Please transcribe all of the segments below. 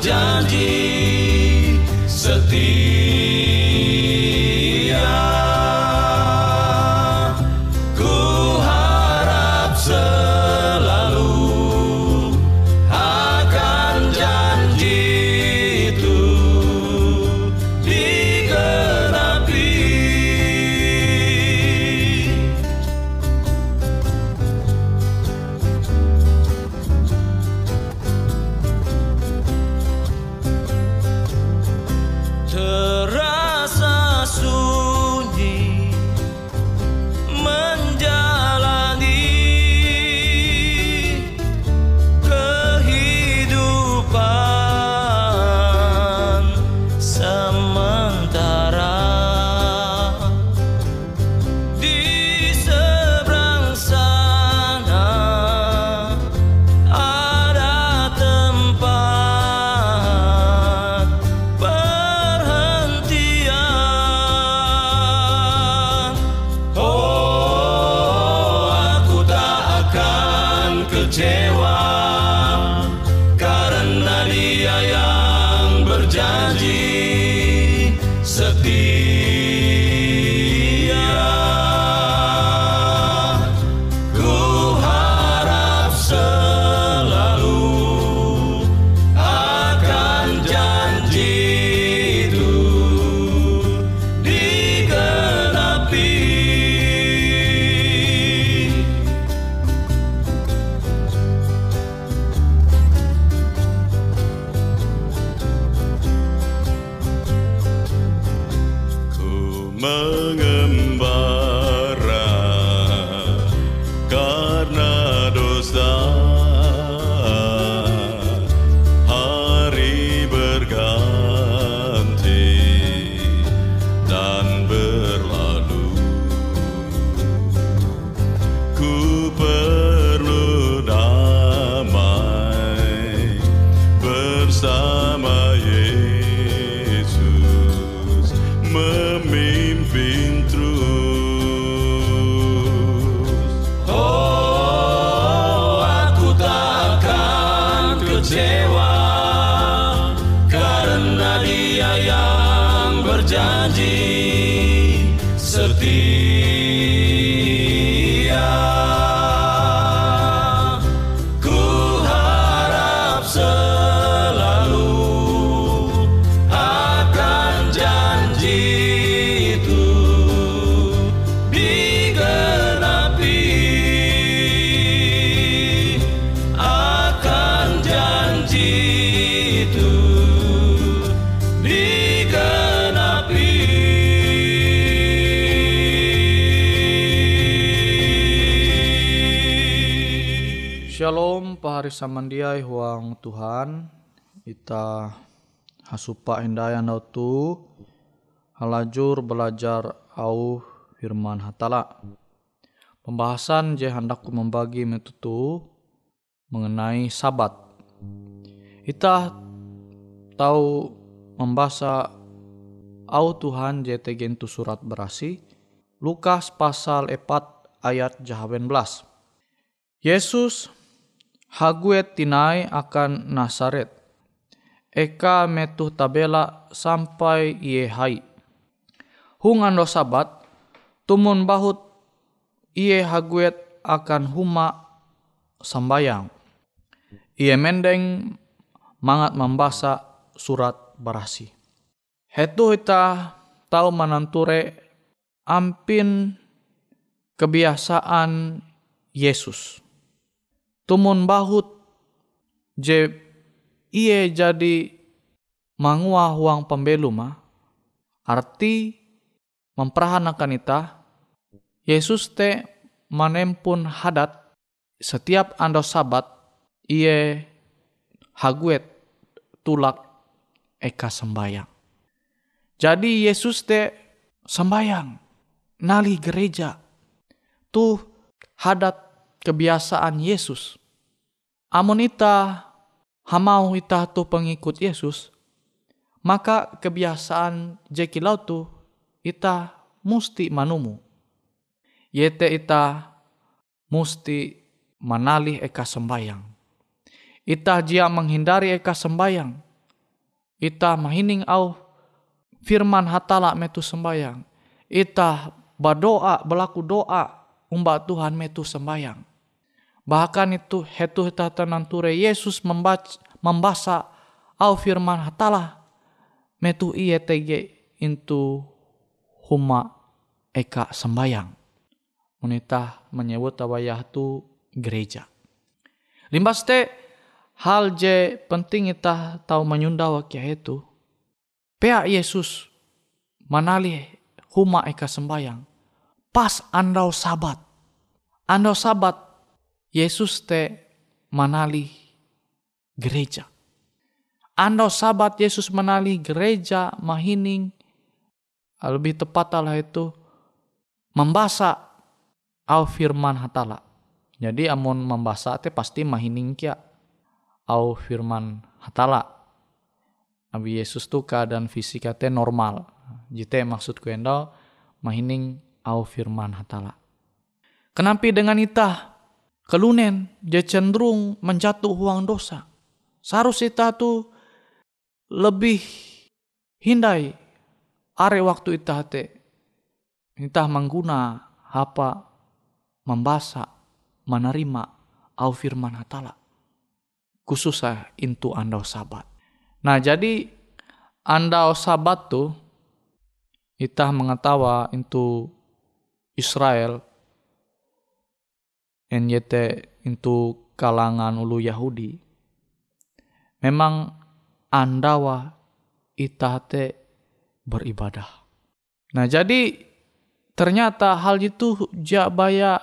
Shalom pahari samandiai huang Tuhan Ita hasupa indaya tu halajur belajar au firman hatala. Pembahasan je hendakku membagi metutu mengenai sabat. Kita tahu membaca au Tuhan je tegentu surat berasi Lukas pasal 4 ayat 18. Yesus haguet tinai akan Nasaret. Eka metu tabela sampai ie hai. Hung ando sabat, tumun bahut ie haguet akan huma sambayang. Ie mendeng mangat membasa surat berasi. Hetu ita tahu mananture ampin kebiasaan Yesus tumun bahut je iye jadi mangua huang pembelu ma arti memperhanakan ita Yesus te manempun hadat setiap ando sabat iye haguet tulak eka sembayang. Jadi Yesus te sembayang nali gereja tuh hadat kebiasaan Yesus. Amun ita hamau ita tu pengikut Yesus, maka kebiasaan jekilau tu ita musti manumu. Yete ita musti manalih eka sembayang. Ita jia menghindari eka sembayang. Ita mahining au firman hatala metu sembayang. Ita badoa, belaku doa umba Tuhan metu sembayang. Bahkan itu hetu heta tenanture Yesus membaca, membaca au firman hatala metu iye tege intu huma eka sembayang. Menita menyebut awayah tu gereja. Limbas te hal je penting kita tahu menyunda wakia itu. Pea Yesus manali huma eka sembayang pas andau sabat. Andau sabat, Yesus te manali gereja. Andau sabat Yesus manali gereja mahining lebih tepat lah itu membaca au firman hatala. Jadi amun membaca te pasti mahining kia au firman hatala. Nabi Yesus tu keadaan fisika te normal. Jite maksudku endo mahining au firman hatala. Kenapa dengan ita kelunen dia cenderung menjatuh uang dosa. Seharus ita tu lebih hindai are waktu ita te. Ita mengguna apa membaca menerima au firman hatala. Khususnya intu andau sabat. Nah jadi andau sabat tu ita mengetawa itu Israel NYT itu kalangan ulu Yahudi memang andawa itate beribadah. Nah jadi ternyata hal itu baya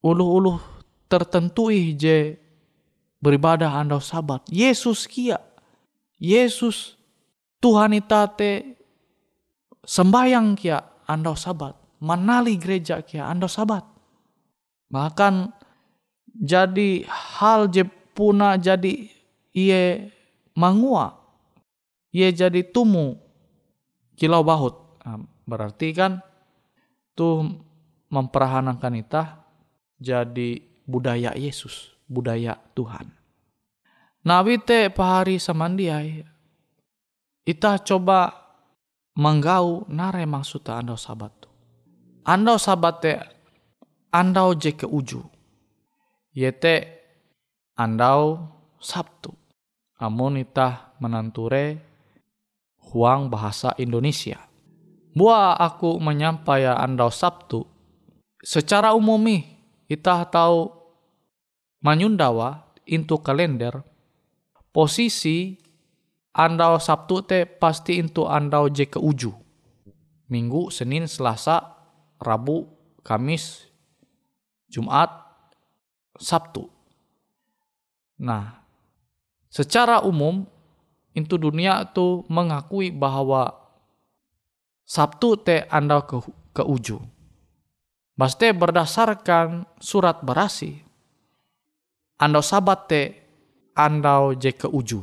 uluh-uluh tertentu je beribadah anda sabat. Yesus kia. Yesus Tuhan itate sembayang kia anda sabat manali gereja kia ando sabat. Bahkan jadi hal je puna jadi iye mangua. Iye jadi tumu kilau bahut. Nah, berarti kan tuh memperahanakan kita jadi budaya Yesus, budaya Tuhan. Nabi te pahari samandiai, ita coba menggau nare maksudnya anda sabat andau sabate andau je ke uju. Yete andau Sabtu. Amun itah menanture huang bahasa Indonesia. Buah aku menyampaikan andau Sabtu. Secara umumi itah tahu menyundawa into kalender posisi andau Sabtu te pasti into andau je ke uju. Minggu, Senin, Selasa, Rabu, Kamis, Jumat, Sabtu. Nah, secara umum itu dunia itu mengakui bahwa Sabtu te andau ke, ke uju. Baste berdasarkan surat berasi. Andau sabat te andau je ke uju.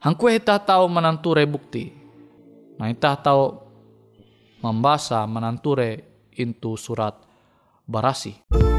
Hangkue kita tahu menanture bukti. Nah kita tahu membaca menanture intu surat berasi.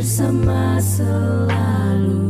bersama selalu.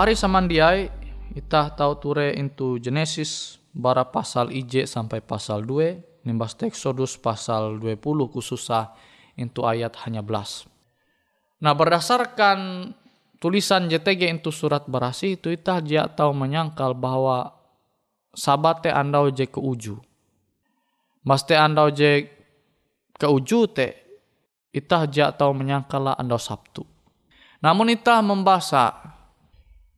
Pari samandiai itah tahu ture into Genesis bara pasal IJ sampai pasal 2 nimbas Exodus pasal 20 khususnya itu ayat hanya belas. Nah berdasarkan tulisan JTG itu surat berasi itu itah dia tahu menyangkal bahwa sabate andau je ke uju. Maste andau je ke uju te itah dia tahu menyangkal andau Sabtu. Namun itah membaca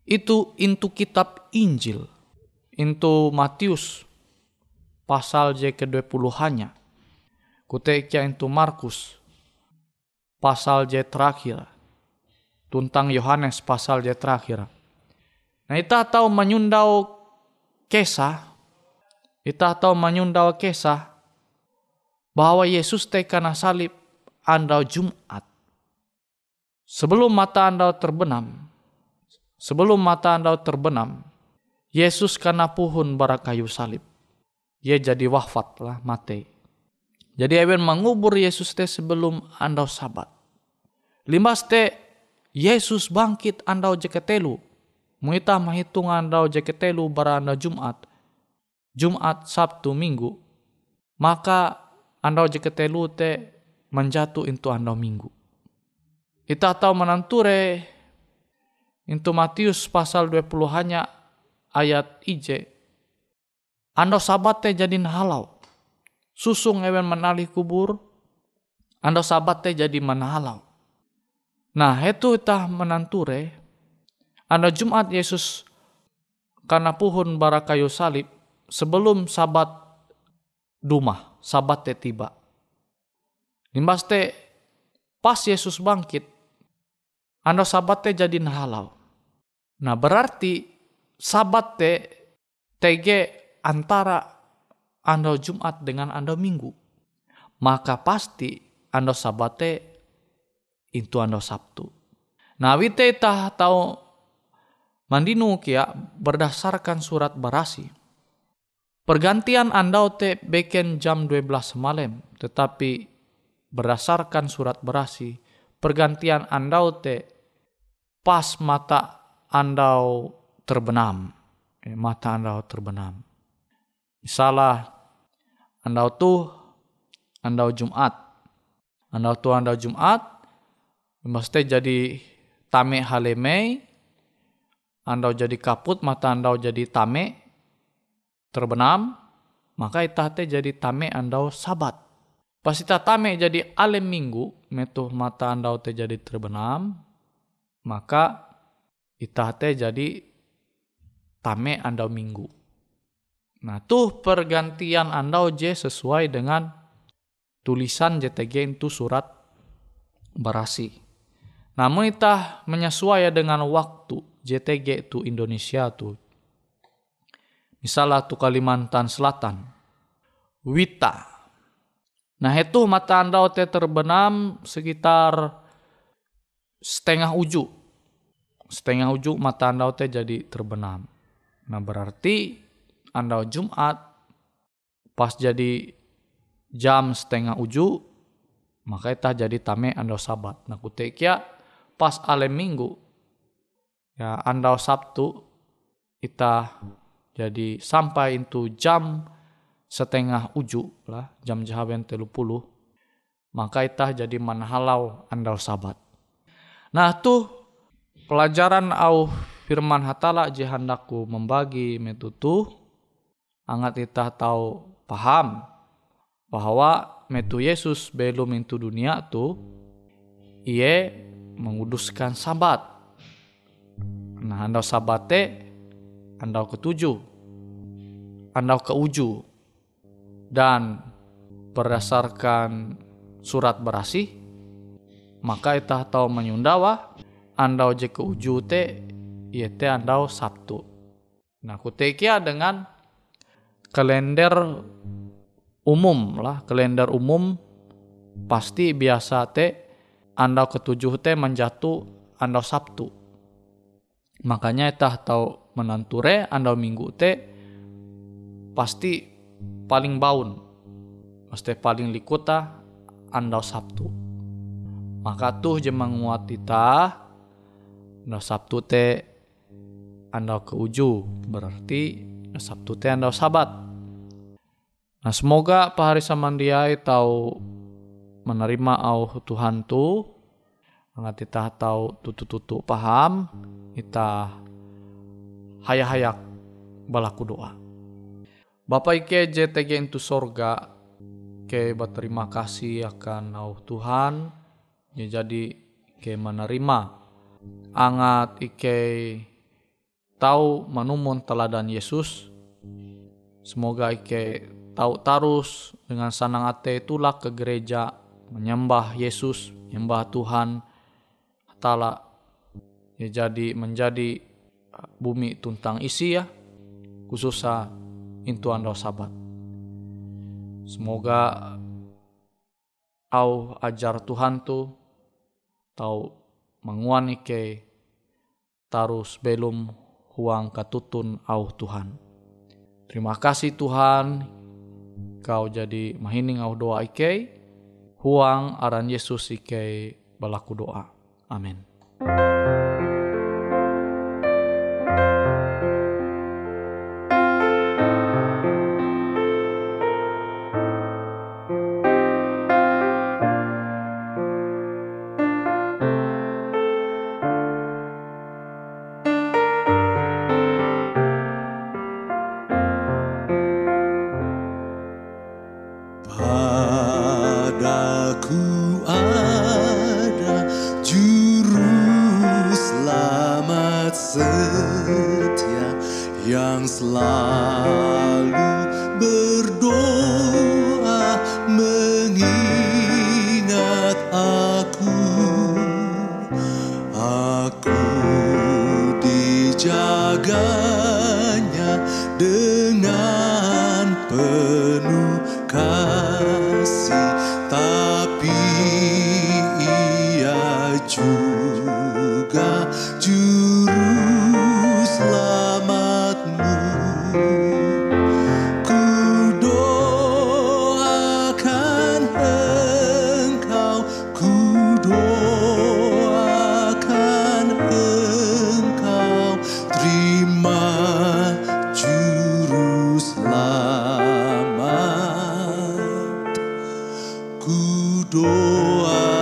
itu into kitab Injil, into Matius pasal J ke-20 hanya. Kutekia into Markus pasal J terakhir tuntang Yohanes pasal dia terakhir. Nah, kita tahu menyundau kisah, kita tahu menyundau kisah bahwa Yesus tekana salib andau Jumat. Sebelum mata anda terbenam, sebelum mata anda terbenam, Yesus karena puhun bara kayu salib. Ia jadi wafat lah mati. Jadi Ewen mengubur Yesus teh sebelum anda sabat. Limas teh Yesus bangkit andau jeketelu. Muita menghitung andau jeketelu baranda Jumat. Jumat, Sabtu, Minggu. Maka andau jeketelu te menjatuh into andau Minggu. Kita tahu menanture into Matius pasal 20 hanya ayat IJ. Andau sabat te jadi halau. Susung ewen menalih kubur. Andau sabat te jadi menahalau Nah, itu tah menanture. Anda Jumat Yesus karena puhun bara kayu salib sebelum sabat duma, sabat te tiba. Limbas te pas Yesus bangkit, anda sabat te jadi nahalau. Nah berarti sabat te tege antara anda Jumat dengan anda Minggu. Maka pasti anda sabat te itu ando Sabtu. Nah wite tah tahu mandinu kia berdasarkan surat barasi. Pergantian andau te beken jam 12 malam, tetapi berdasarkan surat berasi, pergantian andau te pas mata andau terbenam. Eh, mata andau terbenam. Misalnya andau tuh andau Jumat. Andau tuh andau Jumat, Maksudnya jadi tame halemei, andau jadi kaput, mata andau jadi tame, terbenam, maka itah jadi tame andau sabat. Pas ita tame jadi alem minggu, metuh mata andau te jadi terbenam, maka itah jadi tame andau minggu. Nah tuh pergantian andau je sesuai dengan tulisan JTG itu surat berasi. Namun kita menyesuaikan dengan waktu JTG itu Indonesia tuh. Misalnya tuh Kalimantan Selatan. Wita. Nah itu mata anda te terbenam sekitar setengah uju. Setengah uju mata anda te jadi terbenam. Nah berarti anda Jumat pas jadi jam setengah uju maka kita jadi tame anda sabat. Nah kutekia pas alem minggu ya andau Sabtu kita jadi sampai itu jam setengah uju lah jam jahaben telu puluh maka kita jadi manhalau andau sabat nah tuh pelajaran au firman hatala jihandaku membagi metutu angat kita tahu paham bahwa metu Yesus belum itu dunia tuh iye menguduskan sabat. Nah, andau sabate, andau ketujuh, andau keuju, dan berdasarkan surat berasi, maka kita tahu menyundawa, andau je keuju te, yaitu andau Sabtu. Nah, kutekia dengan kalender umum lah, kalender umum pasti biasa te andau ketujuh teh menjatuh andau Sabtu. Makanya tah tahu menanture andau minggu teh pasti paling baun. Pasti paling likuta andau Sabtu. Maka tuh jemang nguat kita andau Sabtu teh andau ke uju berarti Sabtu teh anda sabat. Nah semoga pahari samandiai tahu menerima au Tuhan tu Angat kita tahu tutu-tutu paham kita hayak-hayak balaku doa. Bapak Ike JTG itu sorga ke berterima kasih akan au Tuhan ya jadi ke menerima angat Ike tahu menumun teladan Yesus. Semoga Ike tahu tarus dengan sanang ate itulah ke gereja menyembah Yesus menyembah Tuhan Ta'ala ya jadi menjadi bumi tuntang isi ya khususnya intu anda sabat. Semoga au ajar Tuhan tu tahu menguan ike tarus belum huang katutun au Tuhan terima kasih Tuhan kau jadi mahining au doa ike huang aran Yesus ike balaku doa Amin. yang selalu ku doa.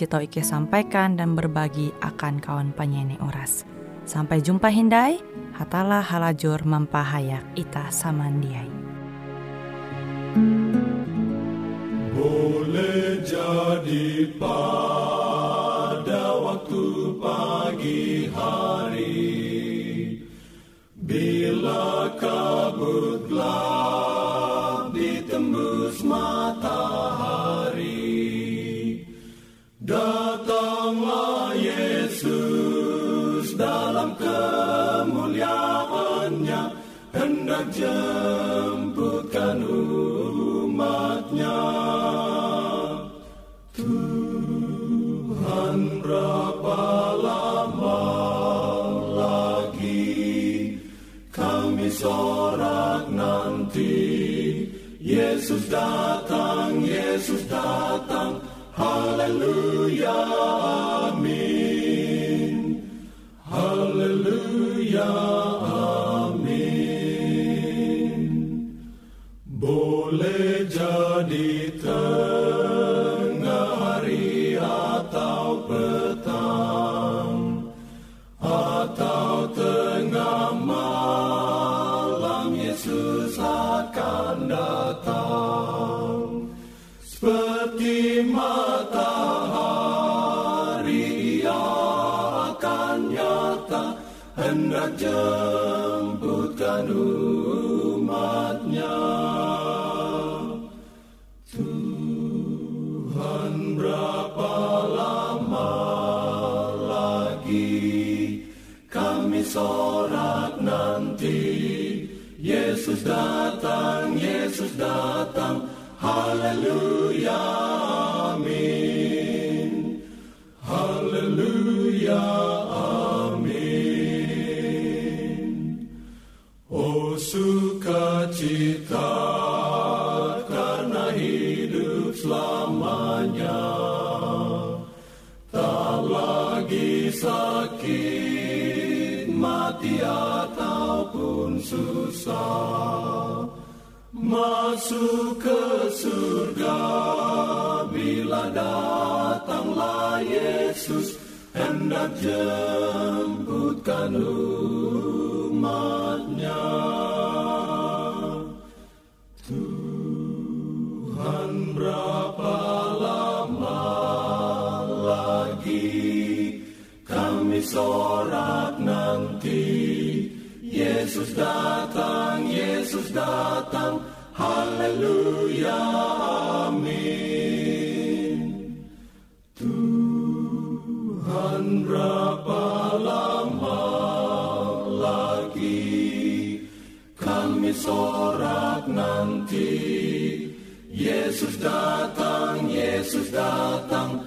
Jito Ike sampaikan dan berbagi akan kawan penyanyi Oras. Sampai jumpa Hindai, hatalah halajur mampahayak ita samandiai. Boleh jadi pada waktu pagi hari Bila kabut gelap dalam kemuliaannya Hendak jemputkan umatnya. Tuhan berapa lama lagi kami sorak nanti? Yesus datang, Yesus datang. Haleluya, Hendak jemputkan umatnya. Tuhan berapa lama lagi kami sorak nanti? Yesus datang, Yesus datang. Haleluya, susah Masuk ke surga. Bila datanglah Yesus Hendak jemputkan umatnya. Tuhan berapa lama lagi kami sorak nanti? Yesus datang, Datang. Haleluya, amin. Tuhan berapa lama lagi kami sorak nanti? Yesus datang, Yesus datang